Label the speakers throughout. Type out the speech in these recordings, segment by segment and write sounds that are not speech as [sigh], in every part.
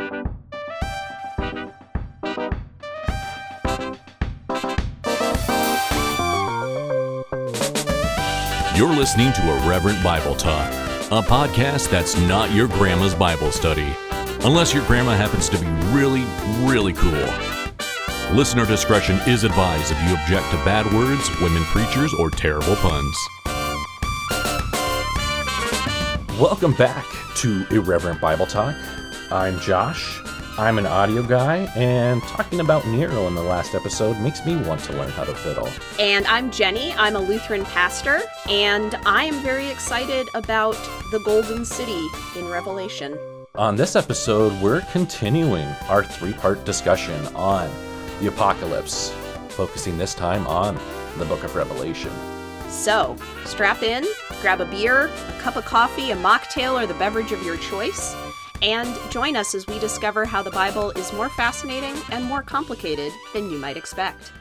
Speaker 1: You're listening to Irreverent Bible Talk, a podcast that's not your grandma's Bible study, unless your grandma happens to be really, really cool. Listener discretion is advised if you object to bad words, women preachers, or terrible puns.
Speaker 2: Welcome back to Irreverent Bible Talk. I'm Josh. I'm an audio guy, and talking about Nero in the last episode makes me want to learn how to fiddle.
Speaker 3: And I'm Jennie. I'm a Lutheran pastor, and I am very excited about the Golden City in Revelation.
Speaker 2: On this episode, we're continuing our three part discussion on the apocalypse, focusing this time on the book of Revelation.
Speaker 3: So, strap in, grab a beer, a cup of coffee, a mocktail, or the beverage of your choice and join us as we discover how the Bible is more fascinating and more complicated than you might expect.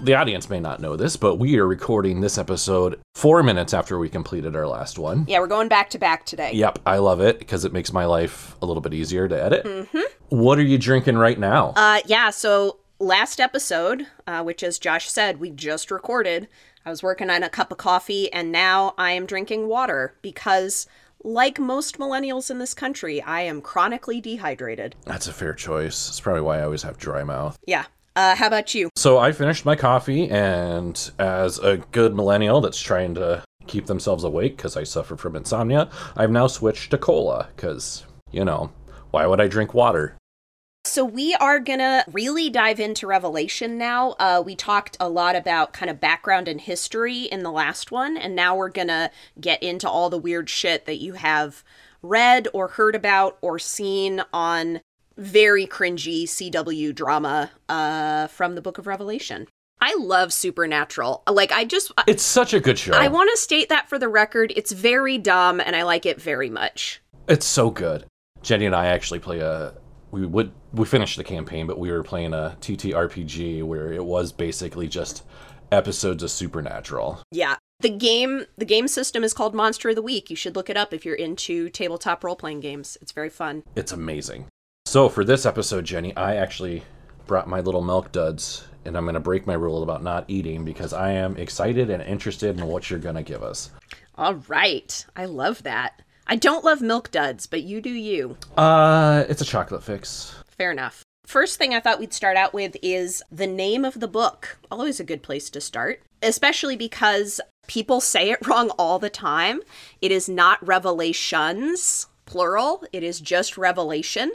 Speaker 2: The audience may not know this, but we are recording this episode four minutes after we completed our last one.
Speaker 3: Yeah, we're going back to back today.
Speaker 2: Yep, I love it because it makes my life a little bit easier to edit. Mm-hmm. What are you drinking right now?
Speaker 3: Uh, yeah, so last episode, uh, which as Josh said, we just recorded, I was working on a cup of coffee, and now I am drinking water because like most millennials in this country, I am chronically dehydrated.
Speaker 2: That's a fair choice. It's probably why I always have dry mouth.
Speaker 3: Yeah. Uh, how about you?
Speaker 2: So I finished my coffee, and as a good millennial that's trying to keep themselves awake because I suffer from insomnia, I've now switched to cola because, you know, why would I drink water?
Speaker 3: So, we are going to really dive into Revelation now. Uh, we talked a lot about kind of background and history in the last one, and now we're going to get into all the weird shit that you have read or heard about or seen on very cringy CW drama uh, from the book of Revelation. I love Supernatural. Like, I just.
Speaker 2: It's such a good show.
Speaker 3: I want to state that for the record. It's very dumb, and I like it very much.
Speaker 2: It's so good. Jennie and I actually play a, we would we finished the campaign, but we were playing a TTRPG where it was basically just episodes of Supernatural.
Speaker 3: Yeah. The game the game system is called Monster of the Week. You should look it up if you're into tabletop role playing games. It's very fun.
Speaker 2: It's amazing. So for this episode, Jennie, I actually brought my little milk duds and I'm going to break my rule about not eating because I am excited and interested in what you're going to give us.
Speaker 3: All right. I love that. I don't love milk duds, but you do you.
Speaker 2: Uh, it's a chocolate fix.
Speaker 3: Fair enough. First thing I thought we'd start out with is the name of the book. Always a good place to start, especially because people say it [laughs] wrong all the time. It is not revelations, plural, it is just revelation.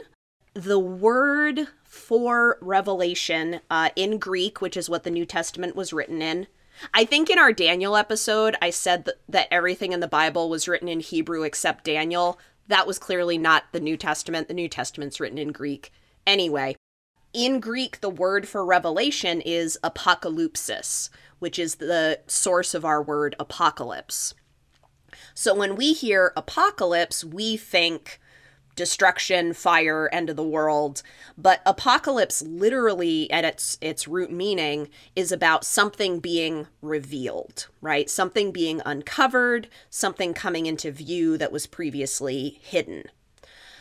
Speaker 3: The word for revelation uh, in Greek, which is what the New Testament was written in, I think in our Daniel episode, I said that, that everything in the Bible was written in Hebrew except Daniel. That was clearly not the New Testament. The New Testament's written in Greek. Anyway, in Greek, the word for revelation is apocalypsis, which is the source of our word apocalypse. So when we hear apocalypse, we think destruction, fire, end of the world. But apocalypse literally at its its root meaning is about something being revealed, right? Something being uncovered, something coming into view that was previously hidden.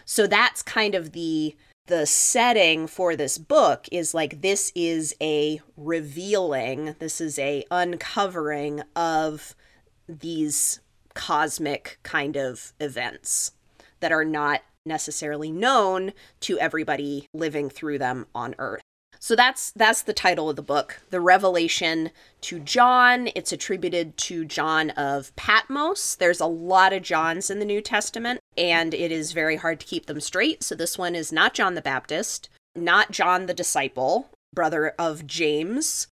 Speaker 3: So that's kind of the the setting for this book is like this is a revealing, this is a uncovering of these cosmic kind of events that are not necessarily known to everybody living through them on earth. So that's that's the title of the book, The Revelation to John. It's attributed to John of Patmos. There's a lot of Johns in the New Testament and it is very hard to keep them straight. So this one is not John the Baptist, not John the disciple, brother of James,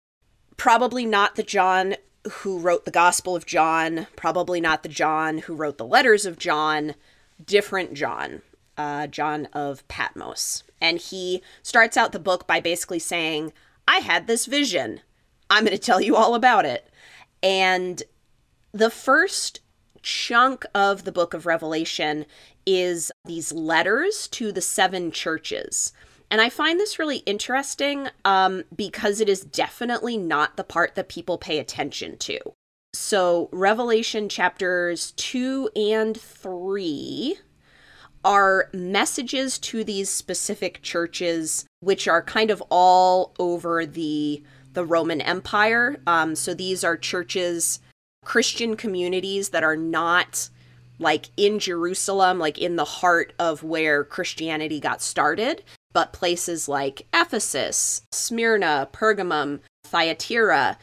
Speaker 3: probably not the John who wrote the Gospel of John, probably not the John who wrote the letters of John, different John uh, John of Patmos. And he starts out the book by basically saying, I had this vision. I'm going to tell you all about it. And the first chunk of the book of Revelation is these letters to the seven churches. And I find this really interesting um, because it is definitely not the part that people pay attention to. So, Revelation chapters 2 and 3 are messages to these specific churches, which are kind of all over the the Roman Empire. Um, so these are churches, Christian communities that are not like in Jerusalem, like in the heart of where Christianity got started, but places like Ephesus, Smyrna, Pergamum, Thyatira.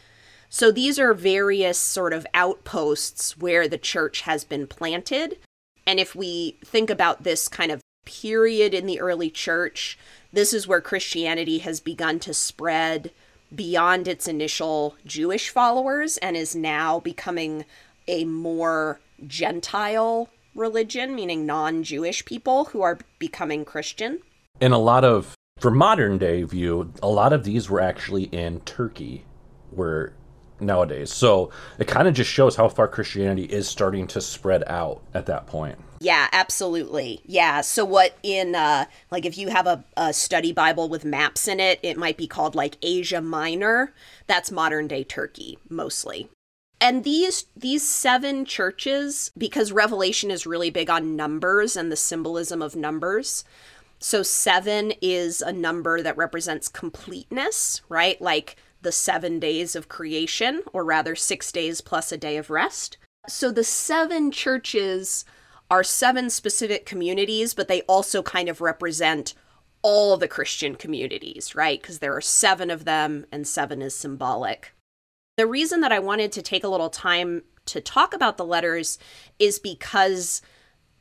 Speaker 3: So these are various sort of outposts where the church has been planted. And if we think about this kind of period in the early church, this is where Christianity has begun to spread beyond its initial Jewish followers and is now becoming a more Gentile religion, meaning non Jewish people who are becoming Christian.
Speaker 2: In a lot of, for modern day view, a lot of these were actually in Turkey, where nowadays. So it kind of just shows how far Christianity is starting to spread out at that point.
Speaker 3: Yeah, absolutely. Yeah. So what in uh like if you have a, a study Bible with maps in it, it might be called like Asia Minor. That's modern day Turkey mostly. And these these seven churches, because Revelation is really big on numbers and the symbolism of numbers. So seven is a number that represents completeness, right? Like the seven days of creation, or rather six days plus a day of rest. So the seven churches are seven specific communities, but they also kind of represent all the Christian communities, right? Because there are seven of them, and seven is symbolic. The reason that I wanted to take a little time to talk about the letters is because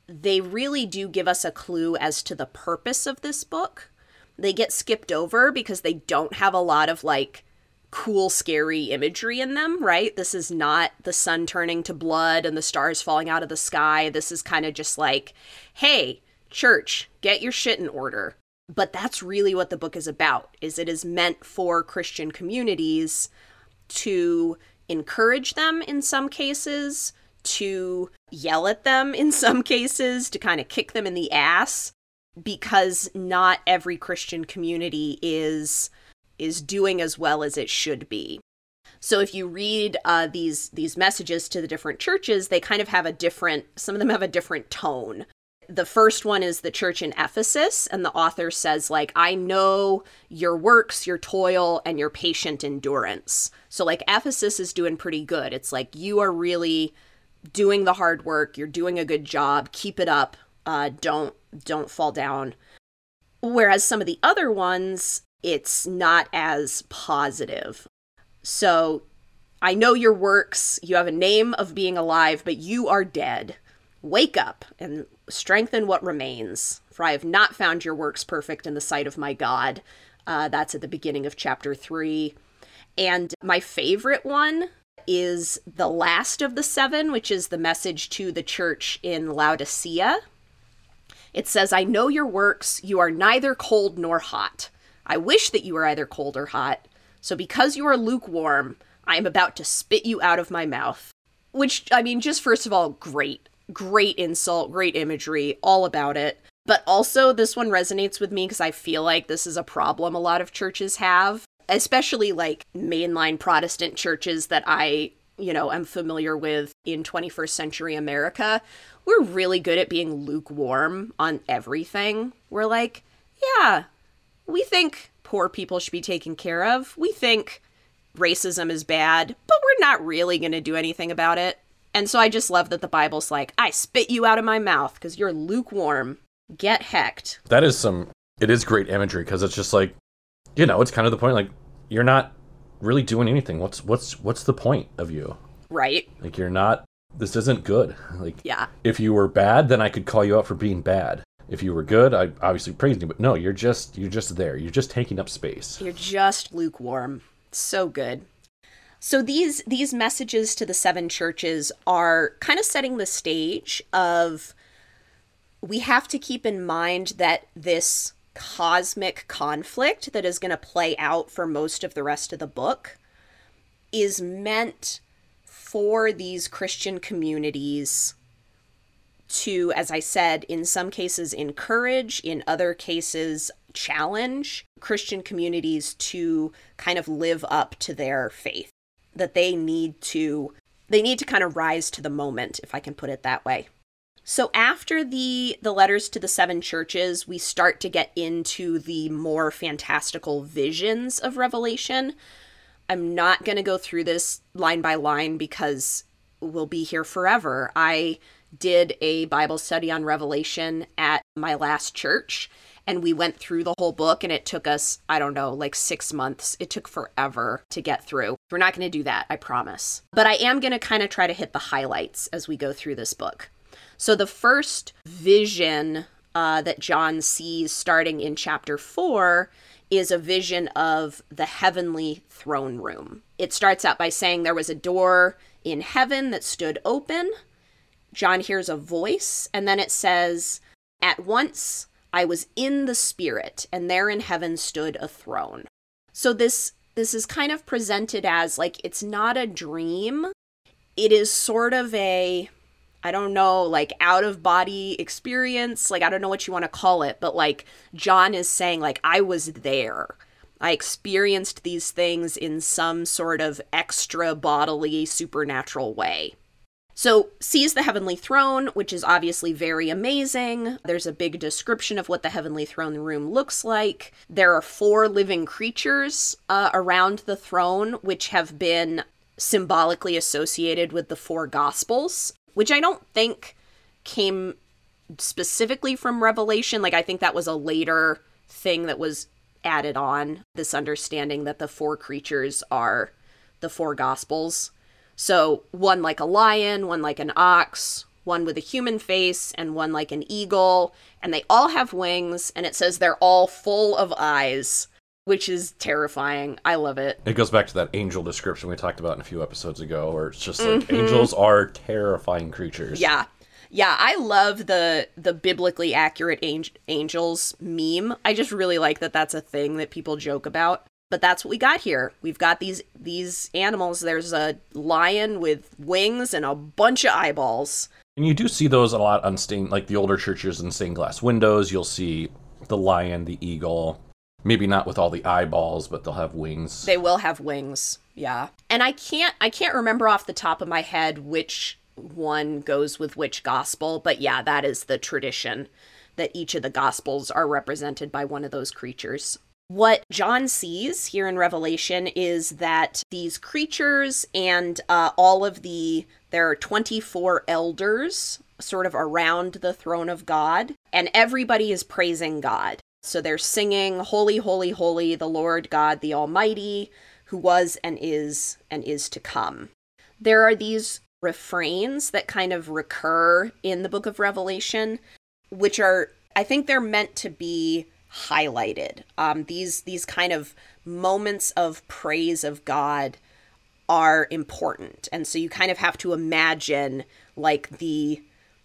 Speaker 3: they really do give us a clue as to the purpose of this book. They get skipped over because they don't have a lot of like cool, scary imagery in them, right? This is not the sun turning to blood and the stars falling out of the sky. This is kind of just like, hey, church, get your shit in order. But that's really what the book is about. Is it is meant for Christian communities to encourage them in some cases, to yell at them [laughs] in some cases, to kind of kick them in the ass because not every Christian community is is doing as well as it should be. So if you read uh, these these messages to the different churches, they kind of have a different. Some of them have a different tone. The first one is the church in Ephesus, and the author says like, "I know your works, your toil, and your patient endurance." So like Ephesus is doing pretty good. It's like you are really doing the hard work. You're doing a good job. Keep it up. Uh, don't don't fall down. Whereas some of the other ones, it's not as positive. So I know your works, you have a name of being alive, but you are dead. Wake up and strengthen what remains, for I have not found your works perfect in the sight of my God. Uh, that's at the beginning of chapter 3. And my favorite one is the last of the seven, which is the message to the church in Laodicea. It says, I know your works, you are neither cold nor hot. I wish that you were either cold or hot. So because you are lukewarm, I am about to spit you out of my mouth. Which, I mean, just first of all, great. Great insult, great imagery, all about it. But also, this one resonates with me because I feel like this is a problem a lot of churches have, especially like mainline Protestant churches that I, you know, am familiar with in 21st century America. We're really good at being lukewarm on everything. We're like, yeah, we think poor people should be taken care of. We think racism is bad, but we're not really going to do anything about it. And so I just love that the Bible's like, I spit you out of my mouth because you're lukewarm. Get hecked.
Speaker 2: That is some, it is great imagery because it's just like, you know, it's kind of the point. Like, you're not really doing anything. What's what's what's the point of you?
Speaker 3: Right.
Speaker 2: Like, you're not. This isn't good. Like,
Speaker 3: Yeah.
Speaker 2: if you were bad, then I could call you out for being bad. If you were good, I obviously praise you. But no, you're just you're just there. You're just taking up space.
Speaker 3: You're just lukewarm. So good. So these these messages to the seven churches are kind of setting the stage of we have to keep in mind that this cosmic conflict that is going to play out for most of the rest of the book is meant for these Christian communities to, as I said, in some cases encourage, in other cases challenge Christian communities to kind of live up to their faith. That they need to they need to kind of rise to the moment, if I can put it that way. So after the the letters to the seven churches, we start to get into the more fantastical visions of Revelation. I'm not going to go through this line by line because we'll be here forever. I did a Bible study on Revelation at my last church and we went through the whole book and it took us i don't know like six months. It took forever to get through. We're not going to do that i promise. But i am going to kind of try to hit the highlights as we go through this book. So the first vision uh, that john sees starting in chapter four is a vision of the heavenly throne room. It starts out by saying there was a door in heaven that stood open john hears a voice and then it says at once I was in the spirit, and there in heaven stood a throne. So this this is kind of presented as like it's not a dream. It is sort of a I don't know, like out of body experience. Like I don't know what you want to call it, but like John is saying like I was there. I experienced these things in some sort of extra bodily supernatural way. So, sees the heavenly throne, which is obviously very amazing. There's a big description of what the heavenly throne room looks like. There are four living creatures uh, around the throne, which have been symbolically associated with the four gospels, which I don't think came specifically from Revelation. Like, I think that was a later thing that was added on this understanding that the four creatures are the four gospels. So, one like a lion, one like an ox, one with a human face, and one like an eagle. And they all have wings, and it says they're all full of eyes, which is terrifying. I love it.
Speaker 2: It goes back to that angel description we talked about in a few episodes ago, where it's just like mm-hmm. angels are terrifying creatures.
Speaker 3: Yeah. Yeah, I love the the biblically accurate angels meme. I just really like that that's a thing that people joke about but that's what we got here. We've got these these animals. There's a lion with wings and a bunch of eyeballs.
Speaker 2: And you do see those a lot on stained, like the older churches and stained glass windows. You'll see the lion, the eagle. Maybe not with all the eyeballs, but they'll have wings.
Speaker 3: They will have wings. Yeah. And I can't I can't remember off the top of my head which one goes with which gospel, but yeah, that is the tradition that each of the gospels are represented by one of those creatures. What John sees here in Revelation is that these creatures and uh, all of the, there are 24 elders sort of around the throne of God, and everybody is praising God. So they're singing, Holy, Holy, Holy, the Lord God, the Almighty, who was and is and is to come. There are these refrains that kind of recur in the book of Revelation, which are, I think they're meant to be highlighted. Um, these these kind of moments of praise of God are important, and so you kind of have to imagine like the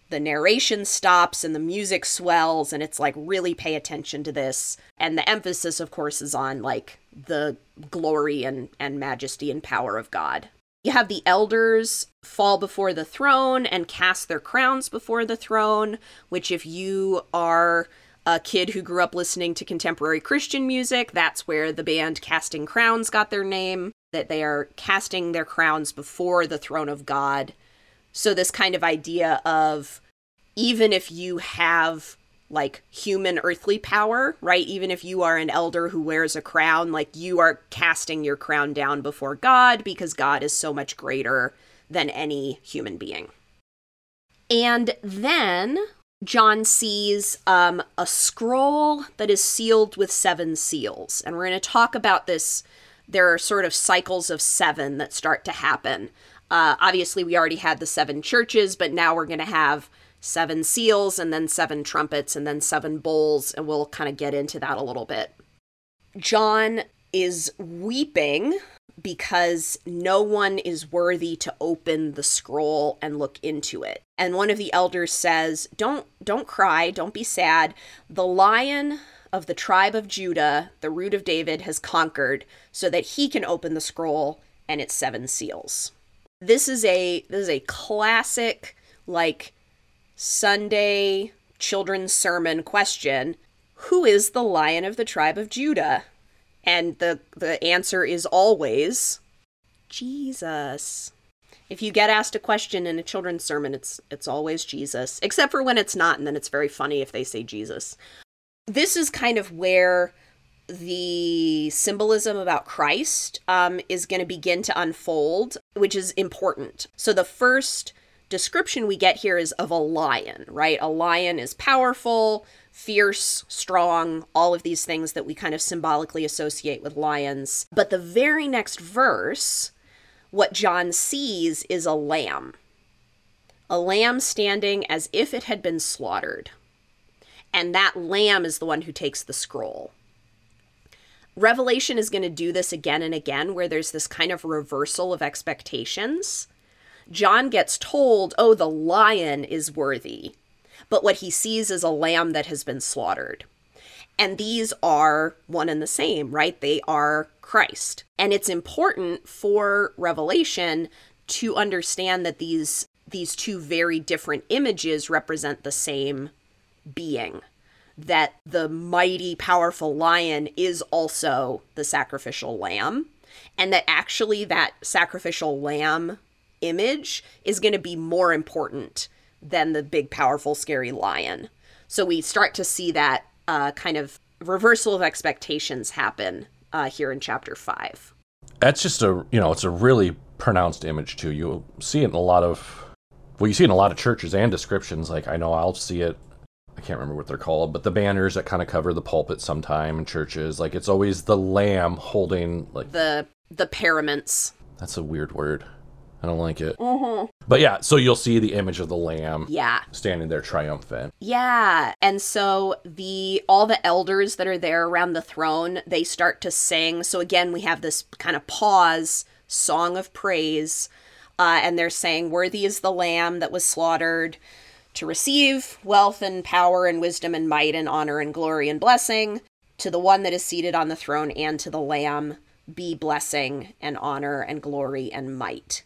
Speaker 3: the narration stops and the music swells and it's like really pay attention to this. And the emphasis of course is on like the glory and and majesty and power of god. You have the elders fall before the throne and cast their crowns before the throne which if you are a kid who grew up listening to contemporary Christian music. That's where the band Casting Crowns got their name, that they are casting their crowns before the throne of God. So, this kind of idea of even if you have like human earthly power, right? Even if you are an elder who wears a crown, like you are casting your crown down before God because God is so much greater than any human being. And then John sees um, a scroll that is sealed with seven seals. And we're going to talk about this. There are sort of cycles of seven that start to happen. Uh, obviously, we already had the seven churches, but now we're going to have seven seals and then seven trumpets and then seven bowls. And we'll kind of get into that a little bit. John is weeping because no one is worthy to open the scroll and look into it. And one of the elders says, "Don't don't cry, don't be sad. The lion of the tribe of Judah, the root of David has conquered so that he can open the scroll and its seven seals." This is a this is a classic like Sunday children's sermon question. Who is the lion of the tribe of Judah? And the the answer is always Jesus. If you get asked a question in a children's sermon, it's it's always Jesus, except for when it's not, and then it's very funny if they say Jesus. This is kind of where the symbolism about Christ um, is going to begin to unfold, which is important. So the first description we get here is of a lion, right? A lion is powerful, fierce, strong, all of these things that we kind of symbolically associate with lions. But the very next verse, what John sees is a lamb. A lamb standing as if it had been slaughtered. And that lamb is the one who takes the scroll. Revelation is going to do this again and again, where there's this kind of reversal of expectations. John gets told, oh, the lion is worthy, but what he sees is a lamb that has been slaughtered. And these are one and the same, right? They are Christ. And it's important for Revelation to understand that these these two very different images represent the same being that the mighty, powerful lion is also the sacrificial lamb, and that actually that sacrificial lamb image is going to be more important than the big, powerful, scary lion. So we start to see that uh, kind of reversal of expectations happen uh, here in chapter five.
Speaker 2: That's just a you know it's a really pronounced image too. You see it in a lot of well, you see it in a lot of churches and descriptions. Like I know I'll see it I can't remember what they're called, but the banners that kind of cover the pulpit sometime in churches, like it's always the lamb holding like
Speaker 3: the the paraments.
Speaker 2: That's a weird word. I don't like it. Mm-hmm. But yeah, so you'll see the image of the lamb.
Speaker 3: Yeah.
Speaker 2: Standing there triumphant.
Speaker 3: Yeah. And so the all the elders that are there around the throne, they start to sing. So again, we have this kind of pause, song of praise. Uh, and they're saying, Worthy is the lamb that was slaughtered to receive wealth and power and wisdom and might and honor and glory and blessing to the one that is seated on the throne and to the lamb be blessing and honor and glory and might.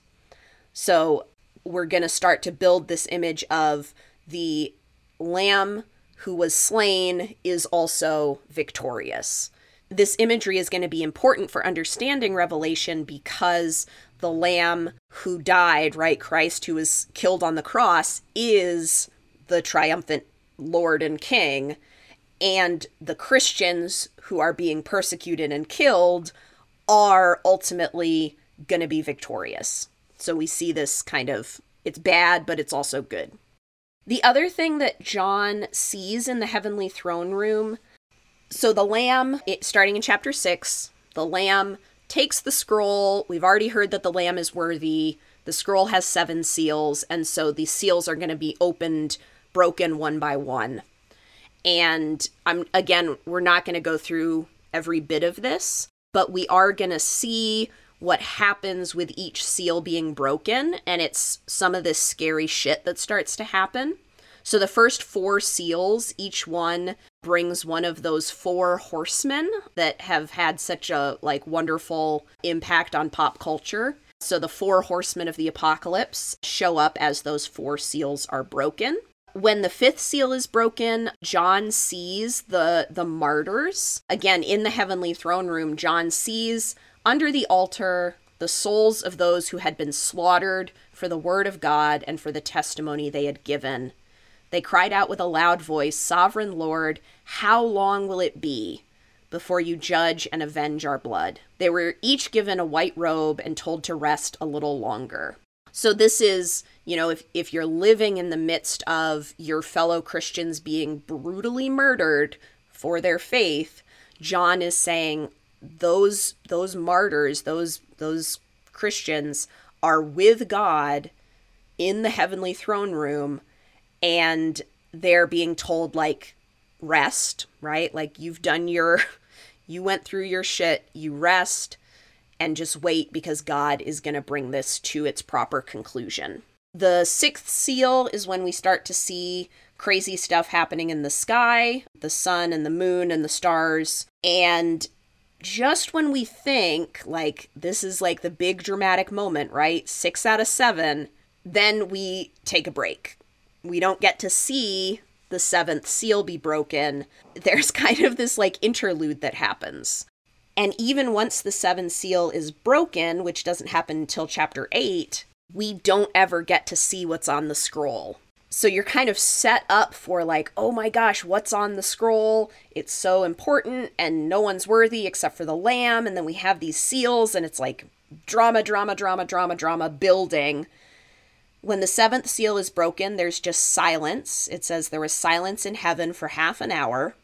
Speaker 3: So we're going to start to build this image of the lamb who was slain is also victorious. This imagery is going to be important for understanding Revelation because the lamb who died, right? Christ who was killed on the cross is the triumphant Lord and King. And the Christians who are being persecuted and killed are ultimately going to be victorious. So we see this kind of it's bad, but it's also good. The other thing that John sees in the heavenly throne room so the lamb, it, starting in chapter 6, the lamb takes the scroll. We've already heard that the lamb is worthy. The scroll has seven seals, and so these seals are going to be opened, broken one by one. And I'm again, we're not going to go through every bit of this, but we are going to see what happens with each seal being broken, and it's some of this scary shit that starts to happen. So the first four seals, each one brings one of those four horsemen that have had such a like wonderful impact on pop culture. So the four horsemen of the apocalypse show up as those four seals are broken. When the fifth seal is broken, John sees the the martyrs. Again, in the heavenly throne room, John sees under the altar the souls of those who had been slaughtered for the word of God and for the testimony they had given they cried out with a loud voice, Sovereign Lord, how long will it be before you judge and avenge our blood? They were each given a white robe and told to rest a little longer. So this is, you know, if, if you're living in the midst of your fellow Christians being brutally murdered for their faith, John is saying those those martyrs, those those Christians are with God in the heavenly throne room and they're being told like rest, right? Like you've done your [laughs] you went through your shit, you rest and just wait because God is going to bring this to its proper conclusion. The sixth seal is when we start to see crazy stuff happening in the sky, the sun and the moon and the stars. And just when we think like this is like the big dramatic moment, right? Six out of seven, then we take a break we don't get to see the seventh seal be broken. [laughs] There's kind of this like interlude that happens. And even once the seventh seal is broken, which doesn't happen until chapter 8, we don't ever get to see what's on the scroll. So you're kind of set up for, like, oh my gosh, what's on the scroll? It's so important, and no one's worthy except for the lamb. And then we have these seals, and it's like drama, drama, drama, drama, drama building. When the seventh seal is broken, there's just silence. It says there was silence in heaven for half an hour.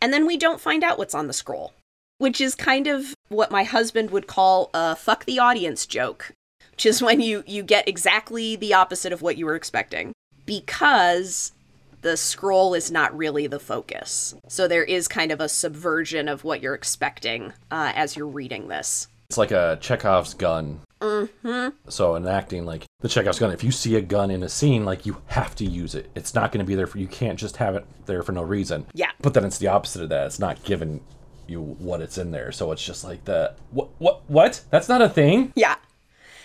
Speaker 3: And then we don't find out what's on the scroll, which is kind of what my husband would call a fuck the audience joke, which is when you, you get exactly the opposite of what you were expecting because the scroll is not really the focus. So there is kind of a subversion of what you're expecting uh, as you're reading this.
Speaker 2: It's like a Chekhov's gun. Mm-hmm. So enacting like the Chekhov's gun, if you see a gun in a scene, like you have to use it. It's not going to be there for you. Can't just have it there for no reason.
Speaker 3: Yeah.
Speaker 2: But then it's the opposite of that. It's not giving you what it's in there. So it's just like the what what what? That's not a thing.
Speaker 3: Yeah.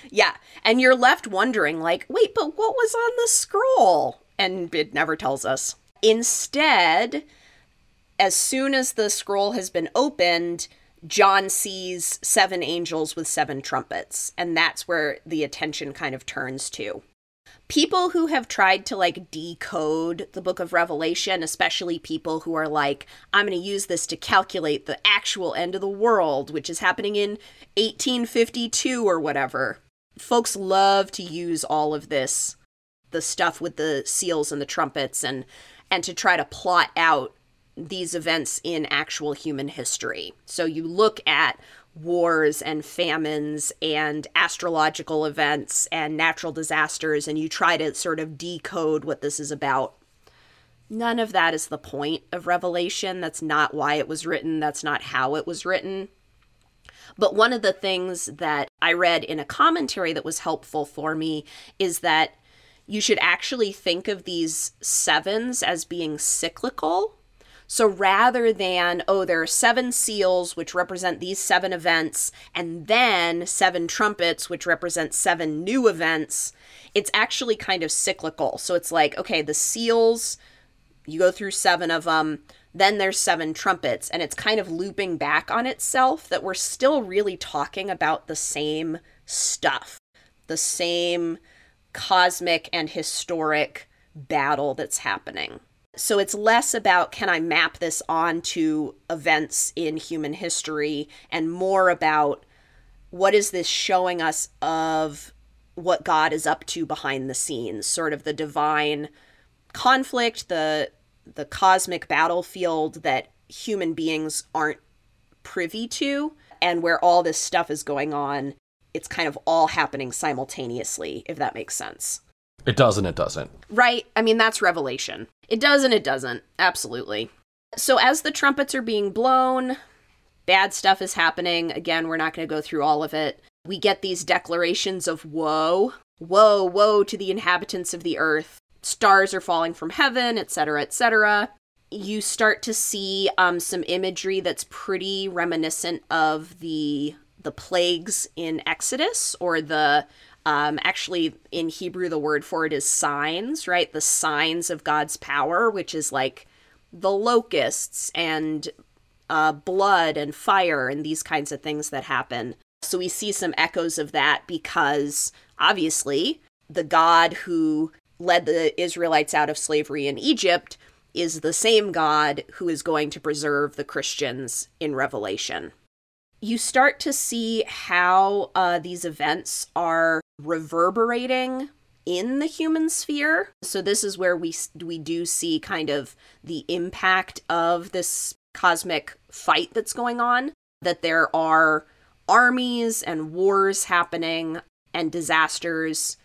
Speaker 3: Yeah. And you're left wondering, like, wait, but what was on the scroll? And it never tells us. Instead, as soon as the scroll has been opened, John sees seven angels with seven trumpets. And that's where the attention kind of turns to. People who have tried to like decode the book of Revelation, especially people who are like, I'm going to use this to calculate the actual end of the world, which is happening in 1852 or whatever folks love to use all of this the stuff with the seals and the trumpets and and to try to plot out these events in actual human history. So you look at wars and famines and astrological events and natural disasters and you try to sort of decode what this is about. None of that is the point of Revelation. That's not why it was written. That's not how it was written. But one of the things that I read in a commentary that was helpful for me is that you should actually think of these sevens as being cyclical. So rather than, oh, there are seven seals, which represent these seven events, and then seven trumpets, which represent seven new events, it's actually kind of cyclical. So it's like, okay, the seals, you go through seven of them then there's seven trumpets and it's kind of looping back on itself that we're still really talking about the same stuff the same cosmic and historic battle that's happening. So it's less about can i map this onto events in human history and more about what is this showing us of what god is up to behind the scenes sort of the divine conflict the the cosmic battlefield that human beings aren't privy to and where all this stuff is going on it's kind of all happening simultaneously if that makes sense.
Speaker 2: It does and it doesn't.
Speaker 3: Right? I mean that's revelation. It does and it doesn't. Absolutely. So as the trumpets are being blown bad stuff is happening. Again we're not going to go through all of it. We get these declarations of woe. Woe woe to the inhabitants of the earth stars are falling from heaven, etc., etc. You start to see um, some imagery that's pretty reminiscent of the the plagues in Exodus, or the um, actually in Hebrew the word for it is signs, right? The signs of God's power, which is like the locusts and uh, blood and fire and these kinds of things that happen. So we see some echoes of that because obviously the God who led the Israelites out of slavery in Egypt is the same God who is going to preserve the Christians in Revelation. You start to see how uh, these events are reverberating in the human sphere. So this is where we we do see kind of the impact of this cosmic fight that's going on. That there are armies and wars happening and disasters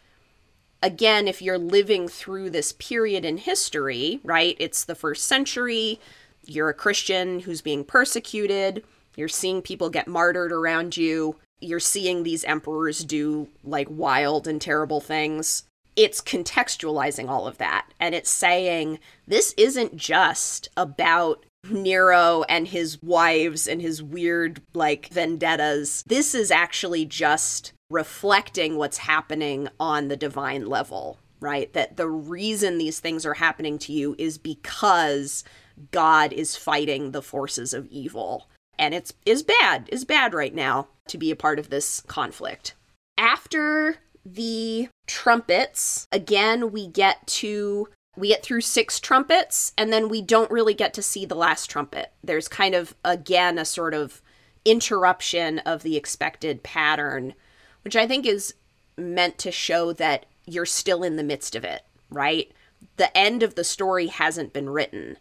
Speaker 3: again, if you're living through this period in history, right? It's the first century, you're a Christian who's being persecuted, you're seeing people get martyred around you, you're seeing these emperors do like wild and terrible things. It's contextualizing all of that. And it's saying this isn't just about Nero and his wives and his weird, like, vendettas. This is actually just reflecting what's happening on the divine level, right? That the reason these things are happening to you is because God is fighting the forces of evil. And it's is bad, is bad right now to be a part of this conflict. After the trumpets, again, we get to we get through six trumpets and then we don't really get to see the last trumpet. There's kind of again a sort of interruption of the expected pattern, which I think is meant to show that you're still in the midst of it, right? The end of the story hasn't been written.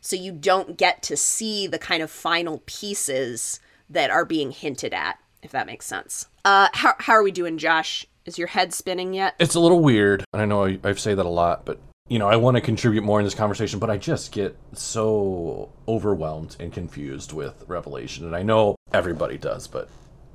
Speaker 3: So you don't get to see the kind of final pieces that are being hinted at, if that makes sense. Uh, how, how are we doing, Josh? Is your head spinning yet?
Speaker 2: It's a little weird, I know I, I say that a lot, but you know, I want to contribute more in this conversation, but I just get so overwhelmed and confused with Revelation. And I know everybody does, but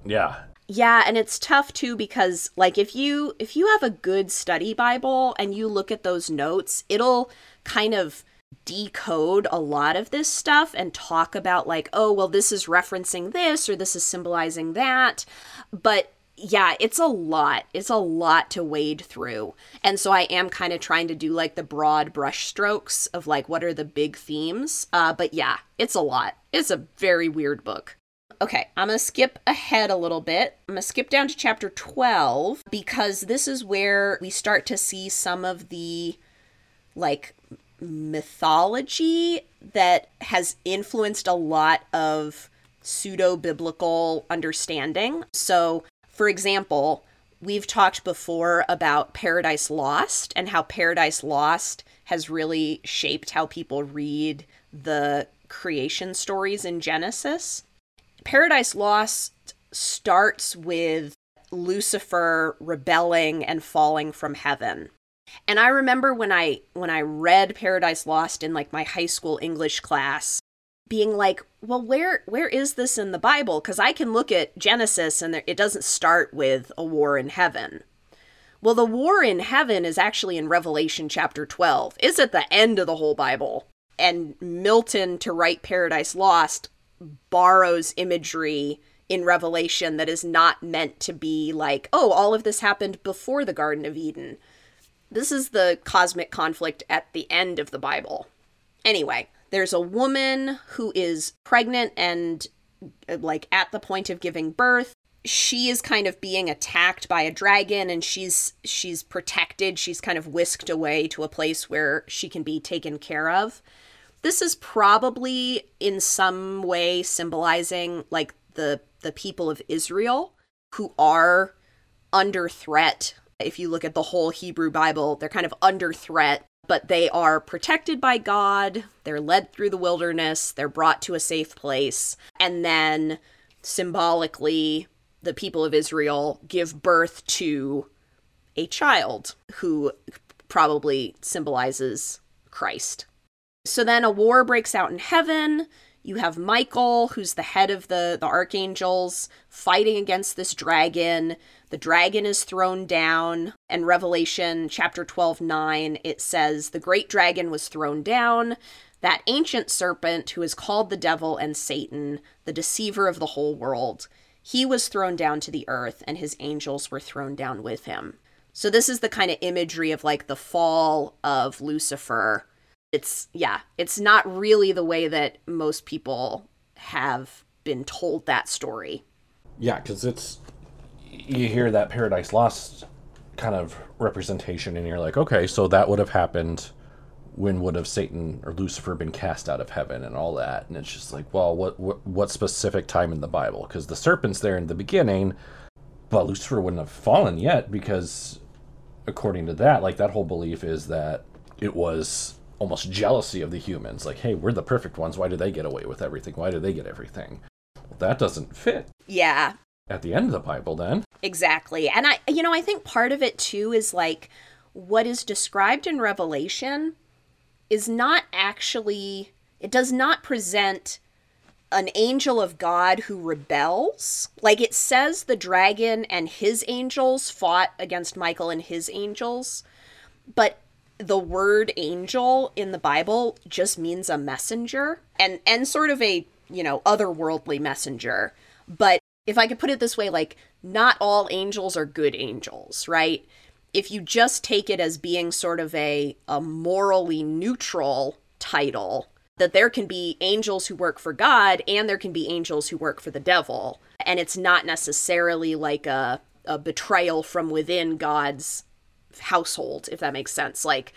Speaker 2: yeah.
Speaker 3: Yeah, and it's tough too because like if you if you have a good study Bible and you look at those notes, it'll kind of decode a lot of this stuff and talk about like, oh, well this is referencing this or this is symbolizing that. But yeah, it's a lot. It's a lot to wade through. And so I am kind of trying to do like the broad brush strokes of like what are the big themes. Uh, but yeah, it's a lot. It's a very weird book. Okay, I'm going to skip ahead a little bit. I'm going to skip down to chapter 12 because this is where we start to see some of the like mythology that has influenced a lot of pseudo biblical understanding. So for example, we've talked before about Paradise Lost and how Paradise Lost has really shaped how people read the creation stories in Genesis. Paradise Lost starts with Lucifer rebelling and falling from heaven. And I remember when I when I read Paradise Lost in like my high school English class, being like, well, where where is this in the Bible? Because I can look at Genesis and it doesn't start with a war in heaven. Well, the war in heaven is actually in Revelation chapter 12. It's at the end of the whole Bible. And Milton, to write Paradise Lost, borrows imagery in Revelation that is not meant to be like, oh, all of this happened before the Garden of Eden. This is the cosmic conflict at the end of the Bible. Anyway, there's a woman who is pregnant and uh, like at the point of giving birth. She is kind of being attacked by a dragon and she's she's protected. She's kind of whisked away to a place where she can be taken care of. This is probably in some way symbolizing like the the people of Israel who are under threat. If you look at the whole Hebrew Bible, they're kind of under threat but they are protected by God. They're led through the wilderness. They're brought to a safe place. And then symbolically, the people of Israel give birth to a child who probably symbolizes Christ. So then a war breaks out in heaven. You have Michael, who's the head of the, the archangels, fighting against this dragon. The dragon is thrown down. And Revelation chapter 12, 9, it says, The great dragon was thrown down, that ancient serpent who is called the devil and Satan, the deceiver of the whole world. He was thrown down to the earth, and his angels were thrown down with him. So, this is the kind of imagery of like the fall of Lucifer it's yeah, it's not really the way that most people have been told that story.
Speaker 2: Yeah, because it's you hear that Paradise Lost kind of representation, and you're like, okay, so that would have happened when would have Satan or Lucifer been cast out of heaven and all that, and it's just like, well, what what, what specific time in the Bible? Because the serpent's there in the beginning, but Lucifer wouldn't have fallen yet because, according to that, like that whole belief is that it was almost jealousy of the humans. Like, hey, we're the perfect ones. Why do they get away with everything? Why do they get everything? Well, that doesn't fit.
Speaker 3: Yeah.
Speaker 2: At the end of the Bible, then.
Speaker 3: Exactly. And I, you know, I think part of it too is like what is described in Revelation is not actually, it does not present an angel of God who rebels. Like it says the dragon and his angels fought against Michael and his angels, but the word angel in the Bible just means a messenger and and sort of a, you know, otherworldly messenger. But if I could put it this way, like not all angels are good angels, right? If you just take it as being sort of a a morally neutral title, that there can be angels who work for God and there can be angels who work for the devil. And it's not necessarily like a a betrayal from within God's household, if that makes sense. Like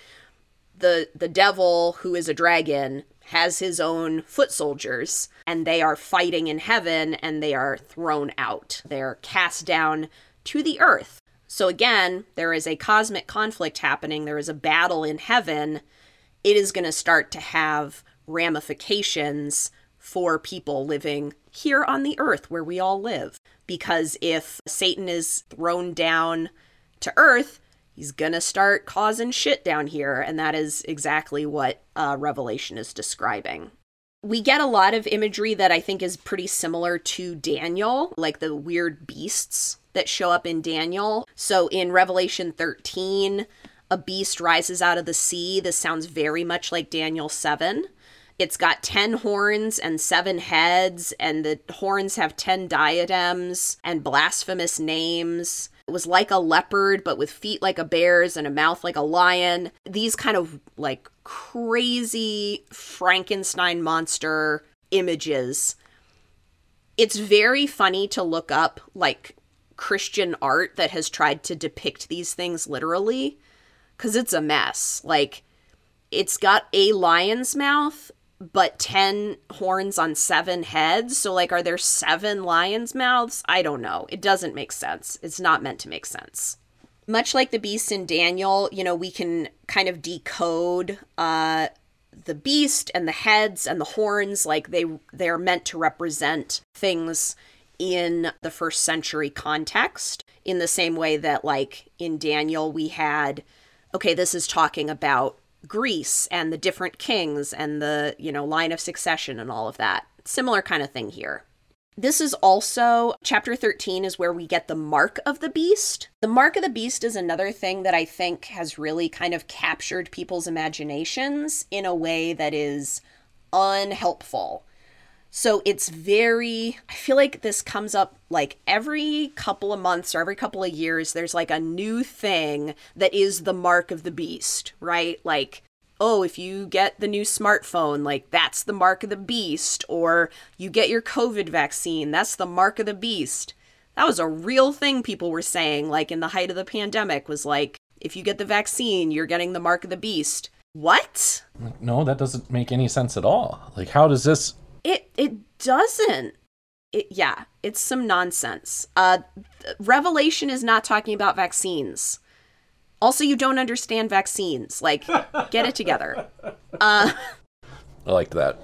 Speaker 3: the the devil who is a dragon has his own foot soldiers and they are fighting in heaven and they are thrown out. They're cast down to the earth. So again, there is a cosmic conflict happening. There is a battle in heaven. It is going to start to have ramifications for people living here on the earth where we all live. Because if Satan is thrown down to earth, he's gonna start causing shit down here, and that is exactly what uh, Revelation is describing. We get a lot of imagery that I think is pretty similar to Daniel, like the weird beasts that show up in Daniel. So in Revelation 13, a beast rises out of the sea. This sounds very much like Daniel 7. It's got 10 horns and 7 heads, and the horns have 10 diadems and blasphemous names. It was like a leopard, but with feet like a bear's and a mouth like a lion. These kind of like crazy Frankenstein monster images. It's very funny to look up like Christian art that has tried to depict these things literally because it's a mess. Like, it's got a lion's mouth but 10 horns on seven heads. So, like, are there seven lion's mouths? I don't know. It doesn't make sense. It's not meant to make sense. Much like the beast in Daniel, you know, we can kind of decode uh, the beast and the heads and the horns like they they're meant to represent things in the first century context in the same way that like in Daniel we had okay this is talking about Greece and the different kings and the, you know, line of succession and all of that. Similar kind of thing here. This is also chapter 13 is where we get the mark of the beast. The mark of the beast is another thing that I think has really kind of captured people's imaginations in a way that is unhelpful. So it's very, I feel like this comes up like every couple of months or every couple of years, there's like a new thing that is the mark of the beast, right? Like, oh, if you get the new smartphone, like that's the mark of the beast. Or you get your COVID vaccine, that's the mark of the beast. That was a real thing people were saying, like in the height of the pandemic, was like, if you get the vaccine, you're getting the mark of the beast. What?
Speaker 2: No, that doesn't make any sense at all. Like, how does this
Speaker 3: it it doesn't. It, yeah, it's some nonsense. Uh, Revelation is not talking about vaccines. Also, you don't understand vaccines. Like, get it together. [laughs] Uh,
Speaker 2: I liked that.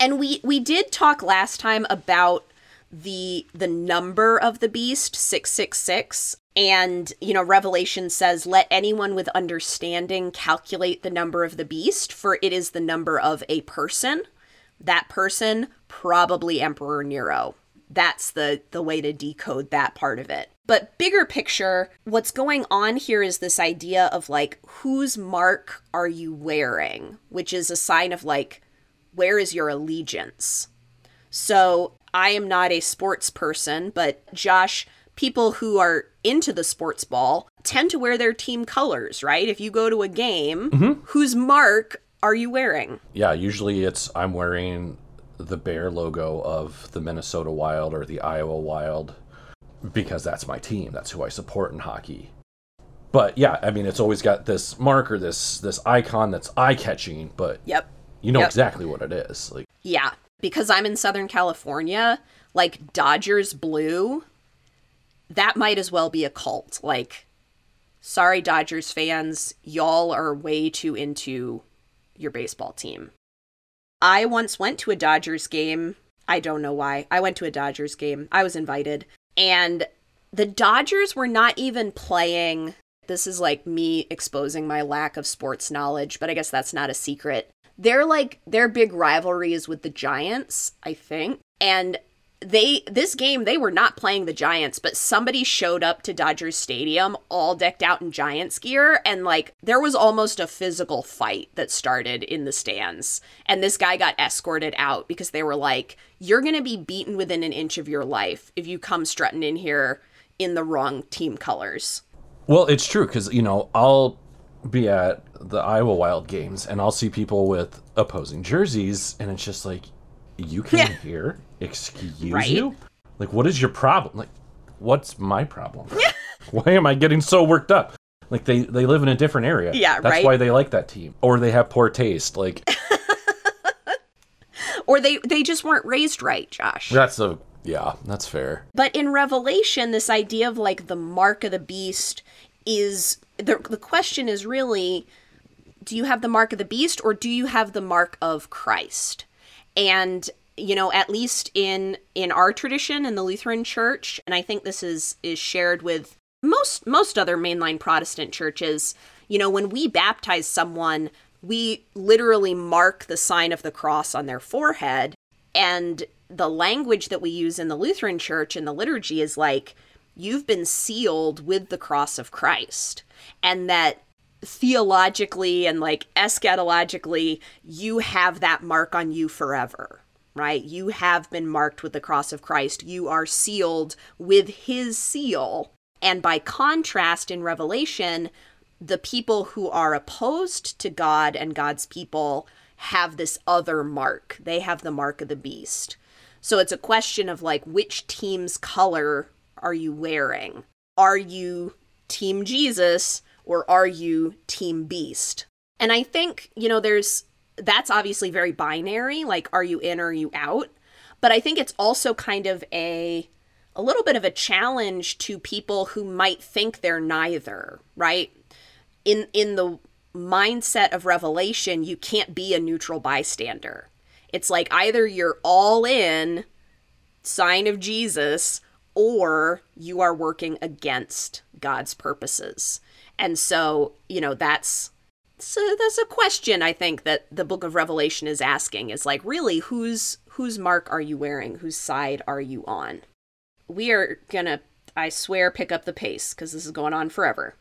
Speaker 3: And we we did talk last time about the the number of the beast 666 and you know revelation says let anyone with understanding calculate the number of the beast for it is the number of a person that person probably emperor nero. That's the the way to decode that part of it. But bigger picture what's going on here is this idea of like whose mark are you wearing? Which is a sign of like where is your allegiance? So i am not a sports person but josh people who are into the sports ball tend to wear their team colors right? If you go to a game
Speaker 2: Mm-hmm.
Speaker 3: whose mark are you wearing
Speaker 2: Yeah, usually it's I'm wearing the bear logo of the Minnesota Wild or the Iowa Wild because that's my team. That's who I support in hockey. But yeah, I mean it's always got this marker, this this icon that's eye catching, but
Speaker 3: yep
Speaker 2: you know
Speaker 3: Yep.
Speaker 2: exactly what it is. Like
Speaker 3: Yeah, because I'm in Southern California, like Dodgers blue, that might as well be a cult. Like, sorry, Dodgers fans, y'all are way too into your baseball team. I once went to a Dodgers game. I don't know why. I went to a Dodgers game. I was invited. And the Dodgers were not even playing. This is like me exposing my lack of sports knowledge, but I guess that's not a secret. They're like their big rivalry is with the Giants, I think. And they this game they were not playing the Giants, but somebody showed up to Dodgers Stadium all decked out in Giants gear and like there was almost a physical fight that started in the stands. And this guy got escorted out because they were like, "You're going to be beaten within an inch of your life if you come strutting in here in the wrong team colors."
Speaker 2: Well, it's true because you know I'll be at the Iowa Wild games and I'll see people with opposing jerseys, and it's just like, you came
Speaker 3: Yeah.
Speaker 2: here, excuse
Speaker 3: Right.
Speaker 2: you, like what is your problem? Like, what's my problem? [laughs] why am I getting so worked up? Like they they live in a different area.
Speaker 3: Yeah,
Speaker 2: That's
Speaker 3: right.
Speaker 2: why they like that team, or they have poor taste. Like [laughs]
Speaker 3: Or they they just weren't raised right, Josh.
Speaker 2: that's a yeah, that's fair.
Speaker 3: But in Revelation, this idea of like the mark of the beast is the the question is really do you have the mark of the beast or do you have the mark of Christ? And you know, at least in in our tradition in the Lutheran Church, and I think this is is shared with most most other mainline Protestant churches, you know, when we baptize someone, we literally mark the sign of the cross on their forehead and the language that we use in the Lutheran church in the liturgy is like, you've been sealed with the cross of Christ. And that theologically and like eschatologically, you have that mark on you forever, right? You have been marked with the cross of Christ. You are sealed with his seal. And by contrast, in Revelation, the people who are opposed to God and God's people have this other mark. They have the mark of the beast. So it's a question of like, which team's color are you wearing? Are you Team Jesus or are you Team Beast? And I think, you know, there's that's obviously very binary. Like, are you in or are you out? But I think it's also kind of a a little bit of a challenge to people who might think they're neither, right? In in the mindset of revelation, you can't be a neutral bystander. It's like either you're all in sign of Jesus or you are working against God's purposes. And so, you know, that's so that's a question I think that the book of Revelation is asking is like really whose whose mark are you wearing? Whose side are you on? We are going to I swear pick up the pace cuz this is going on forever.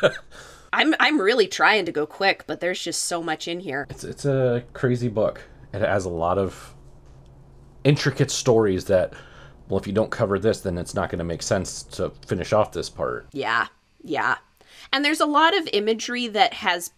Speaker 3: [laughs] I'm I'm really trying to go quick, but there's just so much in here.
Speaker 2: It's it's a crazy book. It has a lot of intricate stories that well if you don't cover this then it's not going to make sense to finish off this part.
Speaker 3: Yeah, yeah. And there's a lot of imagery that has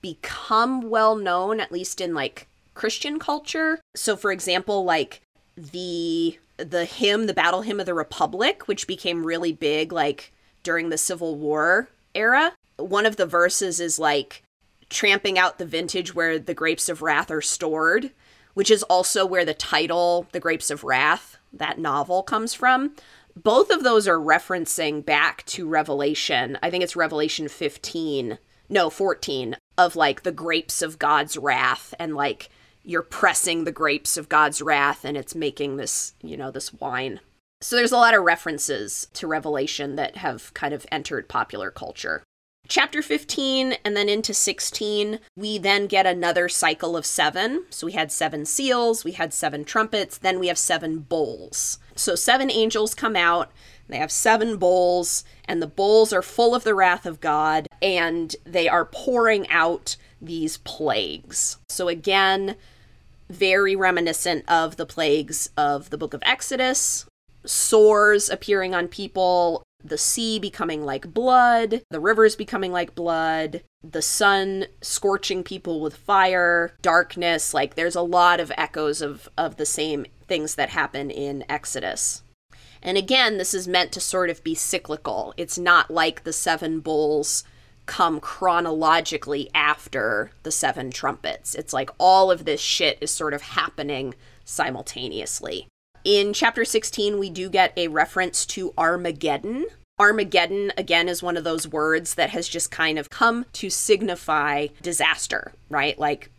Speaker 3: become well known, at least in like Christian culture. So, for example, like the the hymn, the Battle Hymn of the Republic, which became really big like during the Civil War era. One of the verses is like tramping out the vintage where the grapes of wrath are stored, which is also where the title, The Grapes of Wrath, that novel comes from both of those are referencing back to Revelation. I think it's Revelation 15, no, 14, of like the grapes of God's wrath and like you're pressing the grapes of God's wrath and it's making this, you know, this wine. So there's a lot of references to Revelation that have kind of entered popular culture. Chapter 15 and then into 16, we then get another cycle of seven. So we had seven seals, we had seven trumpets, then we have seven bowls. So seven angels come out, they have seven bowls, and the bowls are full of the wrath of God, and they are pouring out these plagues. So again, very reminiscent of the plagues of the book of Exodus, sores appearing on people, the sea becoming like blood, the rivers becoming like blood, the sun scorching people with fire, darkness, like there's a lot of echoes of of the same things that happen in Exodus. And again, this is meant to sort of be cyclical. It's not like the seven bowls come chronologically after the seven trumpets. It's like all of this shit is sort of happening simultaneously. In chapter 16, we do get a reference to Armageddon. Armageddon, again, is one of those words that has just kind of come to signify disaster, right? Like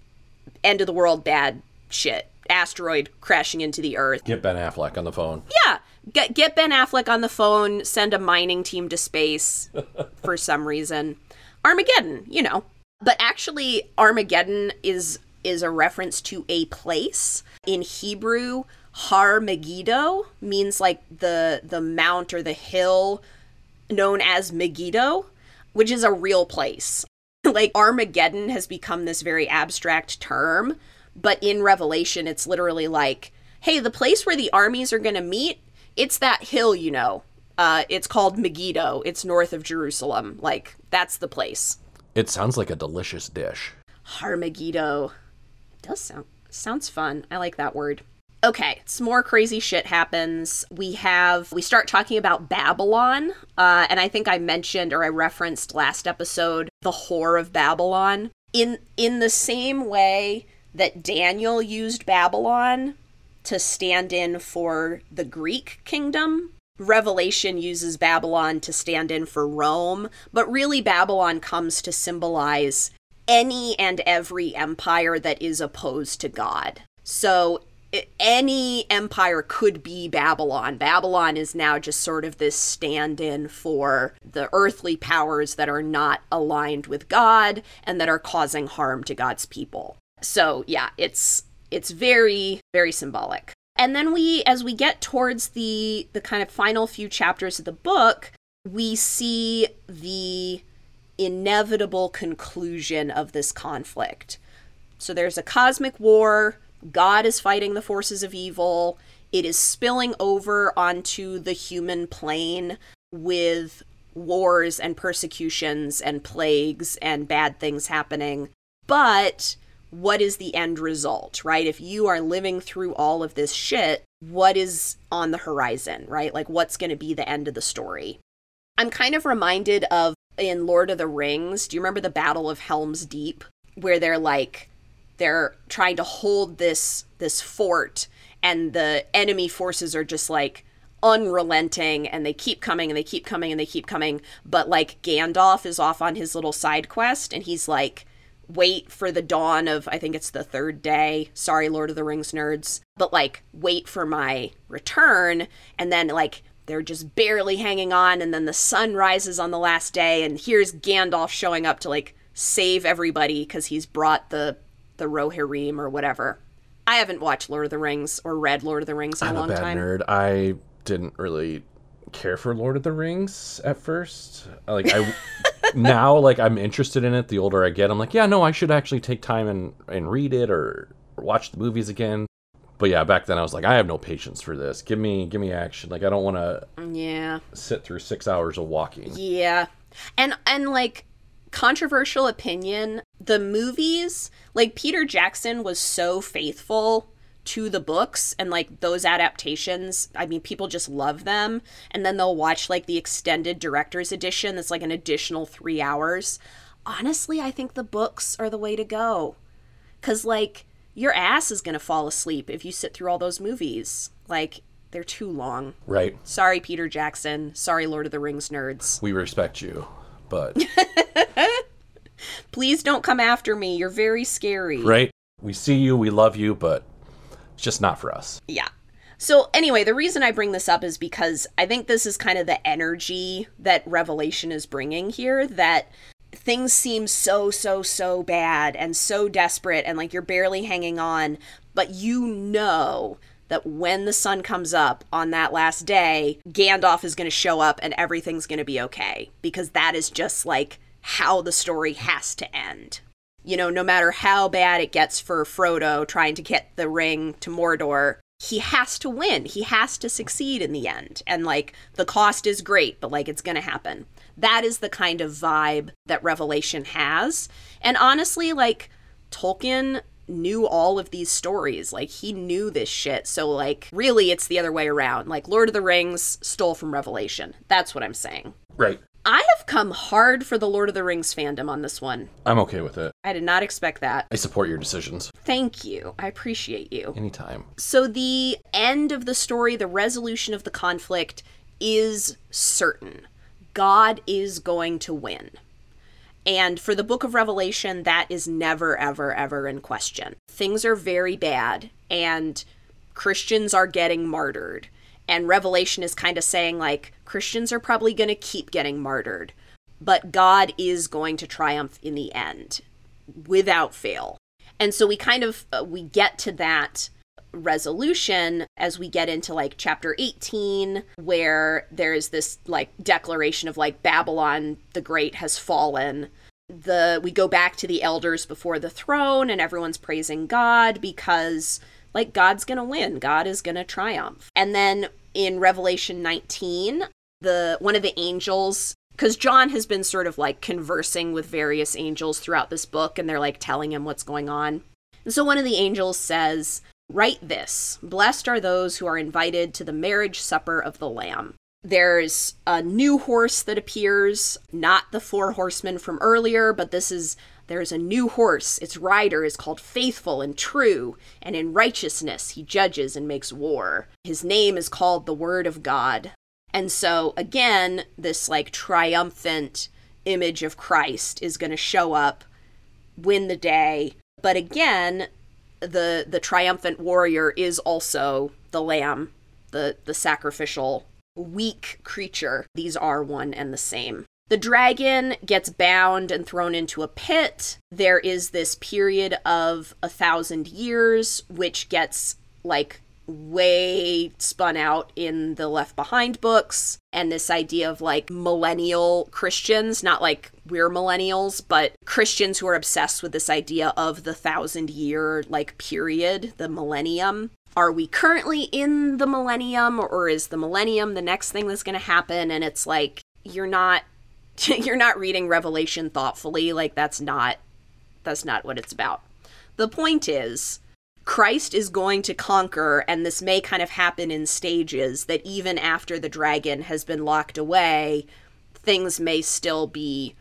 Speaker 3: end of the world, bad shit, asteroid crashing into the earth.
Speaker 2: Get Ben Affleck on the phone.
Speaker 3: Yeah, get, get Ben Affleck on the phone, send a mining team to space [laughs] for some reason. Armageddon, you know. But actually, Armageddon is is a reference to a place in Hebrew. Har Megiddo means like the the mount or the hill known as Megiddo, which is a real place. [laughs] like Armageddon has become this very abstract term, but in Revelation it's literally like, hey, the place where the armies are going to meet, it's that hill, you know. Uh, it's called Megiddo. It's north of Jerusalem. Like that's the place.
Speaker 2: It sounds like a delicious dish.
Speaker 3: Har Megiddo. It does sound sounds fun. I like that word. Okay, some more crazy shit happens. We have we start talking about Babylon, uh, and I think I mentioned or I referenced last episode the whore of Babylon. In in the same way that Daniel used Babylon to stand in for the Greek kingdom, Revelation uses Babylon to stand in for Rome, but really Babylon comes to symbolize any and every empire that is opposed to God. So any empire could be Babylon. Babylon is now just sort of this stand in for the earthly powers that are not aligned with God and that are causing harm to God's people. So, yeah, it's it's very very symbolic. And then we as we get towards the the kind of final few chapters of the book, we see the inevitable conclusion of this conflict. So there's a cosmic war God is fighting the forces of evil. It is spilling over onto the human plane with wars and persecutions and plagues and bad things happening. But what is the end result, right? If you are living through all of this shit, what is on the horizon, right? Like, what's going to be the end of the story? I'm kind of reminded of in Lord of the Rings. Do you remember the Battle of Helm's Deep? Where they're like, they're trying to hold this this fort and the enemy forces are just like unrelenting and they keep coming and they keep coming and they keep coming but like Gandalf is off on his little side quest and he's like wait for the dawn of I think it's the third day sorry Lord of the Rings nerds but like wait for my return and then like they're just barely hanging on and then the sun rises on the last day and here's Gandalf showing up to like save everybody cuz he's brought the the Rohirrim or whatever. I haven't watched Lord of the Rings or read Lord of the Rings in
Speaker 2: I'm
Speaker 3: a long
Speaker 2: a bad
Speaker 3: time.
Speaker 2: nerd. I didn't really care for Lord of the Rings at first. Like I [laughs] now like I'm interested in it the older I get. I'm like, yeah, no, I should actually take time and and read it or, or watch the movies again. But yeah, back then I was like, I have no patience for this. Give me give me action. Like I don't want to
Speaker 3: Yeah.
Speaker 2: sit through 6 hours of walking.
Speaker 3: Yeah. And and like controversial opinion, the movies, like Peter Jackson was so faithful to the books and like those adaptations. I mean, people just love them. And then they'll watch like the extended director's edition that's like an additional three hours. Honestly, I think the books are the way to go. Cause like your ass is gonna fall asleep if you sit through all those movies. Like, they're too long.
Speaker 2: Right.
Speaker 3: Sorry, Peter Jackson. Sorry, Lord of the Rings nerds.
Speaker 2: We respect you, but [laughs]
Speaker 3: Please don't come after me. You're very scary.
Speaker 2: right? We see you, we love you, but it's just not for us.
Speaker 3: Yeah. So, anyway, the reason I bring this up is because I think this is kind of the energy that Revelation is bringing here that things seem so, so, so bad and so desperate, and like you're barely hanging on, but you know that when the sun comes up on that last day, Gandalf is going to show up and everything's going to be okay because that is just like how the story has to end. You know, no matter how bad it gets for Frodo trying to get the ring to Mordor, he has to win. He has to succeed in the end. And like the cost is great, but like it's going to happen. That is the kind of vibe that Revelation has. And honestly, like Tolkien knew all of these stories. Like he knew this shit. So like really it's the other way around. Like Lord of the Rings stole from Revelation. That's what I'm saying.
Speaker 2: Right.
Speaker 3: I have come hard for the Lord of the Rings fandom on this one.
Speaker 2: I'm okay with it.
Speaker 3: I did not expect that.
Speaker 2: I support your decisions
Speaker 3: Thank you. I appreciate you.
Speaker 2: anytime.
Speaker 3: So, the end of the story, the resolution of the conflict is certain. God is going to win. And for the book of Revelation, that is never, ever, ever in question. Things are very bad, and Christians are getting martyred. And Revelation is kind of saying, like, Christians are probably going to keep getting martyred, but God is going to triumph in the end without fail. And so we kind of uh, we get to that resolution as we get into like chapter 18 where there's this like declaration of like Babylon the great has fallen. The we go back to the elders before the throne and everyone's praising God because like God's going to win. God is going to triumph. And then in Revelation 19 the one of the angels because John has been sort of like conversing with various angels throughout this book and they're like telling him what's going on and so one of the angels says Write this Blessed are those who are invited to the marriage supper of the Lamb. There's a new horse that appears, not the four horsemen from earlier, but this is there's a new horse. Its rider is called Faithful and True, and in righteousness he judges and makes war. His name is called the Word of God. And so, again, this like triumphant image of Christ is going to show up, win the day. But again, the the triumphant warrior is also the lamb, the the sacrificial weak creature. These are one and the same. The dragon gets bound and thrown into a pit. There is this period of a thousand years, which gets like way spun out in the Left Behind books. And this idea of like millennial Christians, not like we're millennials, but Christians who are obsessed with this idea of the thousand year like period, the millennium are we currently in the millennium or is the millennium the next thing that's going to happen and it's like you're not [laughs] you're not reading revelation thoughtfully like that's not that's not what it's about the point is Christ is going to conquer, and this may kind of happen in stages that even after the dragon has been locked away, things may still be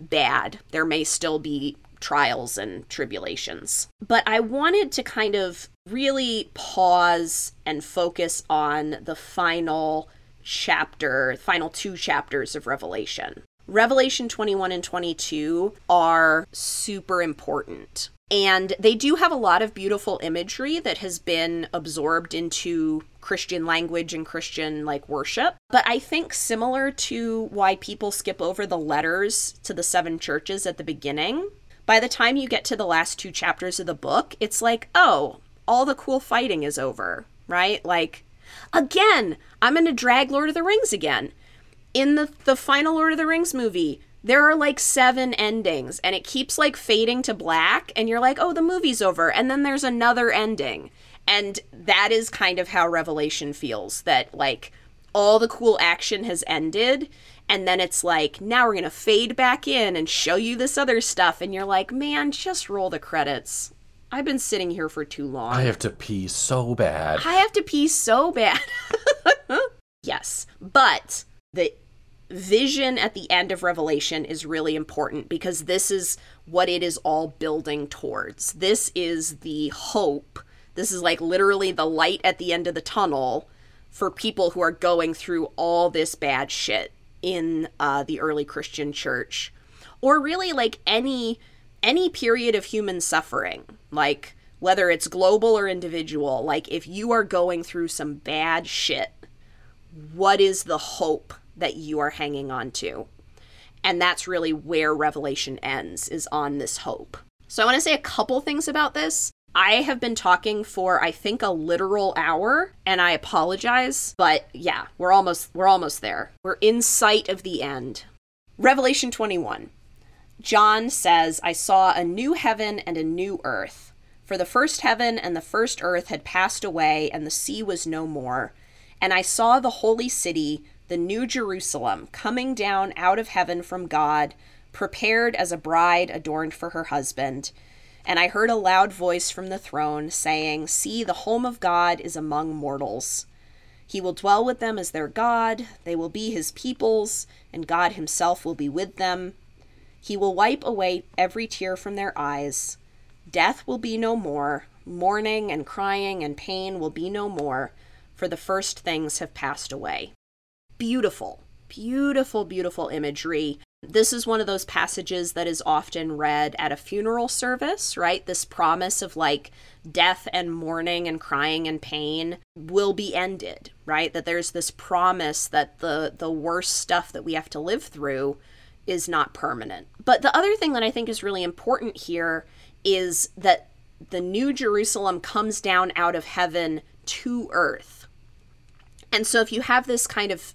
Speaker 3: bad. There may still be trials and tribulations. But I wanted to kind of really pause and focus on the final chapter, final two chapters of Revelation. Revelation 21 and 22 are super important. And they do have a lot of beautiful imagery that has been absorbed into Christian language and Christian like worship. But I think similar to why people skip over the letters to the seven churches at the beginning, by the time you get to the last two chapters of the book, it's like, oh, all the cool fighting is over, right? Like, again, I'm going to drag Lord of the Rings again. In the, the final Lord of the Rings movie, there are like seven endings and it keeps like fading to black, and you're like, oh, the movie's over. And then there's another ending. And that is kind of how Revelation feels that like all the cool action has ended and then it's like now we're gonna fade back in and show you this other stuff and you're like man just roll the credits i've been sitting here for too long
Speaker 2: I have to pee so bad.
Speaker 3: i have to pee so bad [laughs] yes but the vision at the end of revelation is really important because this is what it is all building towards this is the hope this is like literally the light at the end of the tunnel for people who are going through all this bad shit in uh, the early Christian church, or really like any any period of human suffering, like whether it's global or individual. Like if you are going through some bad shit, what is the hope that you are hanging on to? And that's really where Revelation ends, is on this hope. So I want to say a couple things about this. I have been talking for I think a literal hour and I apologize, but yeah, we're almost we're almost there. We're in sight of the end. Revelation 21. John says, "I saw a new heaven and a new earth, for the first heaven and the first earth had passed away and the sea was no more, and I saw the holy city, the new Jerusalem, coming down out of heaven from God, prepared as a bride adorned for her husband." And I heard a loud voice from the throne saying, See, the home of God is among mortals. He will dwell with them as their God, they will be his peoples, and God himself will be with them. He will wipe away every tear from their eyes. Death will be no more, mourning and crying and pain will be no more, for the first things have passed away. Beautiful, beautiful, beautiful imagery this is one of those passages that is often read at a funeral service, right? This promise of like death and mourning and crying and pain will be ended, right? That there's this promise that the the worst stuff that we have to live through is not permanent. But the other thing that I think is really important here is that the new Jerusalem comes down out of heaven to earth. And so if you have this kind of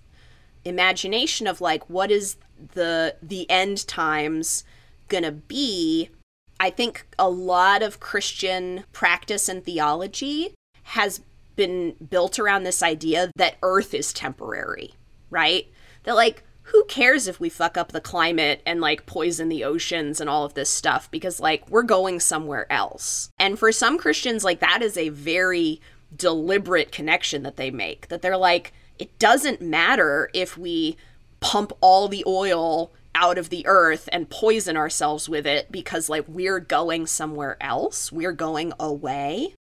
Speaker 3: imagination of like what is the the end times gonna be i think a lot of christian practice and theology has been built around this idea that earth is temporary right that like who cares if we fuck up the climate and like poison the oceans and all of this stuff because like we're going somewhere else. And for some Christians like that is a very deliberate connection that they make that they're like it doesn't matter if we pump all the oil out of the earth and poison ourselves with it because like we're going somewhere else, we're going away.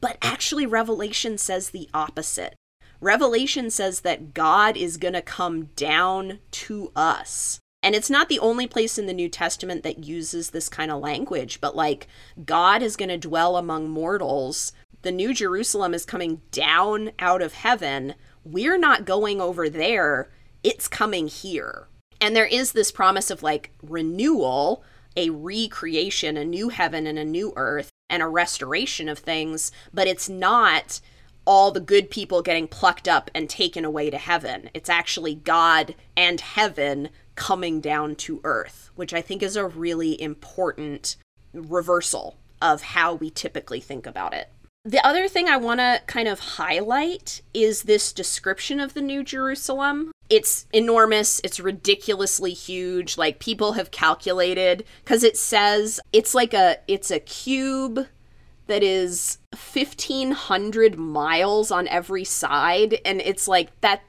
Speaker 3: But actually Revelation says the opposite. Revelation says that God is going to come down to us. And it's not the only place in the New Testament that uses this kind of language, but like God is going to dwell among mortals. The New Jerusalem is coming down out of heaven. We're not going over there, it's coming here. And there is this promise of like renewal, a recreation, a new heaven and a new earth, and a restoration of things, but it's not all the good people getting plucked up and taken away to heaven. It's actually God and heaven coming down to earth, which I think is a really important reversal of how we typically think about it. The other thing I want to kind of highlight is this description of the New Jerusalem. It's enormous, it's ridiculously huge. Like people have calculated cuz it says it's like a it's a cube that is 1500 miles on every side and it's like that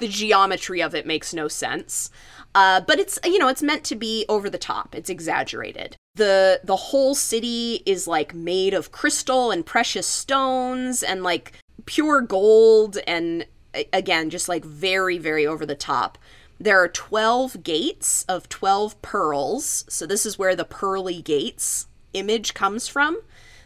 Speaker 3: the geometry of it makes no sense uh, but it's you know it's meant to be over the top it's exaggerated the the whole city is like made of crystal and precious stones and like pure gold and again just like very very over the top there are 12 gates of 12 pearls so this is where the pearly gates image comes from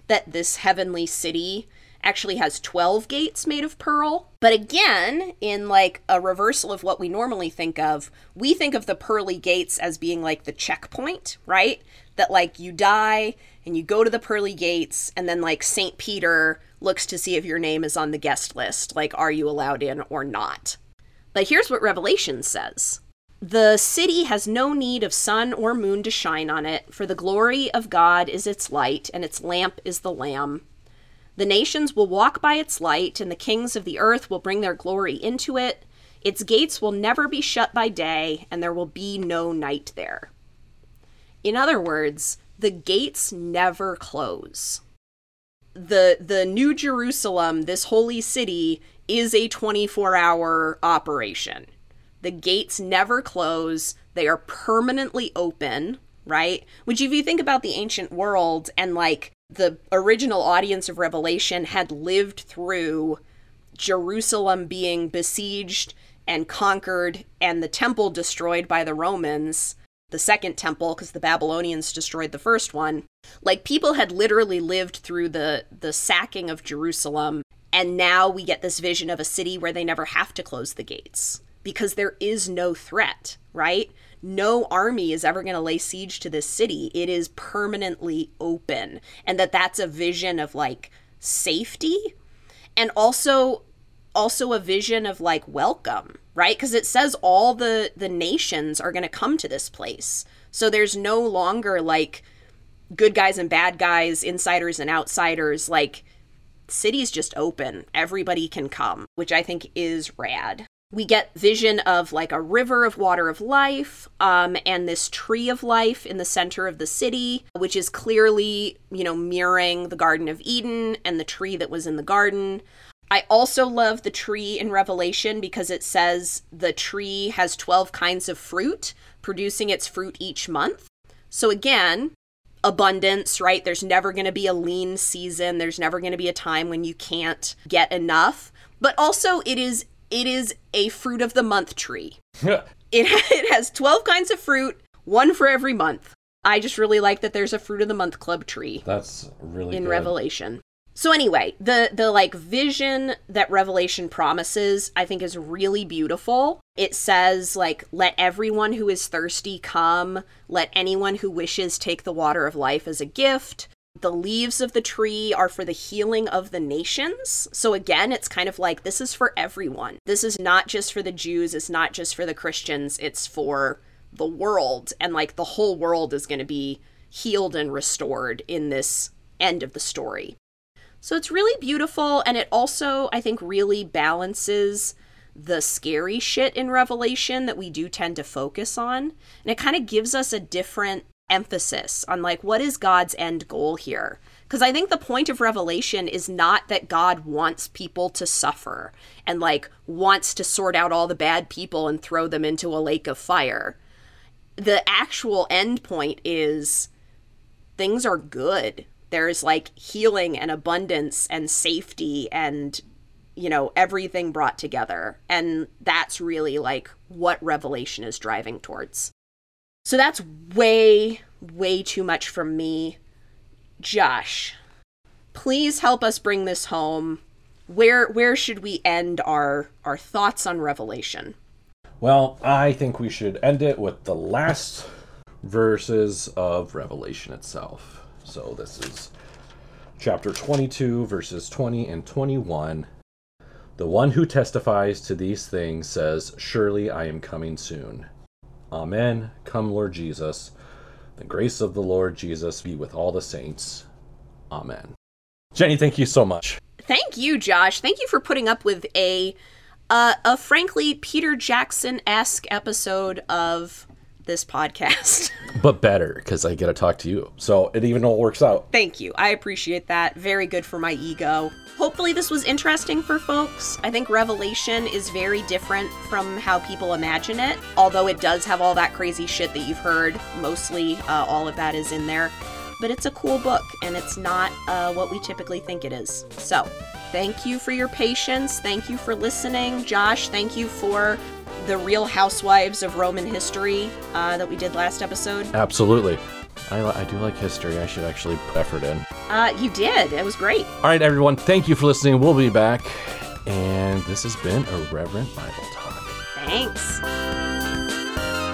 Speaker 3: that this heavenly city actually has 12 gates made of pearl. But again, in like a reversal of what we normally think of, we think of the pearly gates as being like the checkpoint, right? That like you die and you go to the pearly gates and then like St. Peter looks to see if your name is on the guest list, like are you allowed in or not. But here's what Revelation says. The city has no need of sun or moon to shine on it, for the glory of God is its light, and its lamp is the Lamb. The nations will walk by its light, and the kings of the earth will bring their glory into it. Its gates will never be shut by day, and there will be no night there. In other words, the gates never close. The the New Jerusalem, this holy city, is a 24-hour operation. The gates never close, they are permanently open, right? Which, if you think about the ancient world and like the original audience of Revelation had lived through Jerusalem being besieged and conquered and the temple destroyed by the Romans, the second temple because the Babylonians destroyed the first one. Like people had literally lived through the the sacking of Jerusalem and now we get this vision of a city where they never have to close the gates because there is no threat, right? No army is ever going to lay siege to this city. It is permanently open. And that that's a vision of like safety and also also a vision of like welcome, right? Cuz it says all the the nations are going to come to this place. So there's no longer like good guys and bad guys, insiders and outsiders like city's just open. Everybody can come, which I think is rad we get vision of like a river of water of life um, and this tree of life in the center of the city which is clearly you know mirroring the garden of eden and the tree that was in the garden i also love the tree in revelation because it says the tree has 12 kinds of fruit producing its fruit each month so again abundance, right? There's never going to be a lean season. There's never going to be a time when you can't get enough. But also, it is it is a fruit of the month tree. it, [laughs] it has 12 kinds of fruit, one for every month. I just really like that there's a fruit of the month club tree.
Speaker 2: That's really
Speaker 3: in
Speaker 2: good.
Speaker 3: Revelation. So anyway, the the like vision that Revelation promises, I think is really beautiful. It says like let everyone who is thirsty come, let anyone who wishes take the water of life as a gift. The leaves of the tree are for the healing of the nations. So again, it's kind of like this is for everyone. This is not just for the Jews, it's not just for the Christians, it's for the world. And like the whole world is going to be healed and restored in this end of the story. So it's really beautiful and it also, I think, really balances the scary shit in Revelation that we do tend to focus on. And it kind of gives us a different emphasis on like what is God's end goal here? Because I think the point of Revelation is not that God wants people to suffer and like wants to sort out all the bad people and throw them into a lake of fire. The actual end point is things are good. There's like healing and abundance and safety and you know everything brought together. And that's really like what revelation is driving towards. So that's way way too much from me. Josh please help us bring this home. Where where should we end our our thoughts on revelation?
Speaker 2: Well, I think we should end it with the last verses of Revelation itself. So this is chapter 22, verses 20 and 21. The one who testifies to these things says, Surely I am coming soon. Amen. Come, Lord Jesus. The grace of the Lord Jesus be with all the saints. Amen. Jennie, thank you so much.
Speaker 3: thank you josh thank you for putting up with a uh, a frankly peter jackson-esque episode of this podcast [laughs]
Speaker 2: But better, because I get to talk to you. So it even all works out.
Speaker 3: Thank you. I appreciate that. Very good for my ego. Hopefully, this was interesting for folks. I think Revelation is very different from how people imagine it, although it does have all that crazy shit that you've heard. Mostly, uh, all of that is in there. But it's a cool book, and it's not uh, what we typically think it is. So, thank you for your patience. Thank you for listening. Josh, thank you for the Real Housewives of Roman History uh, that we did last episode.
Speaker 2: Absolutely. I, li- I do like history. I should actually put effort in.
Speaker 3: Uh, you did. It was great.
Speaker 2: All right, everyone. Thank you for listening. We'll be back. And this has been Irreverent Bible Talk.
Speaker 3: Thanks.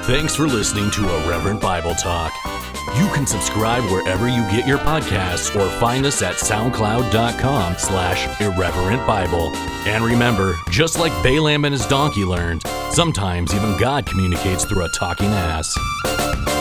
Speaker 1: Thanks for listening to Irreverent Bible Talk. You can subscribe wherever you get your podcasts or find us at soundcloud.com slash irreverent Bible. And remember, just like Balaam and his donkey learned, sometimes even God communicates through a talking ass.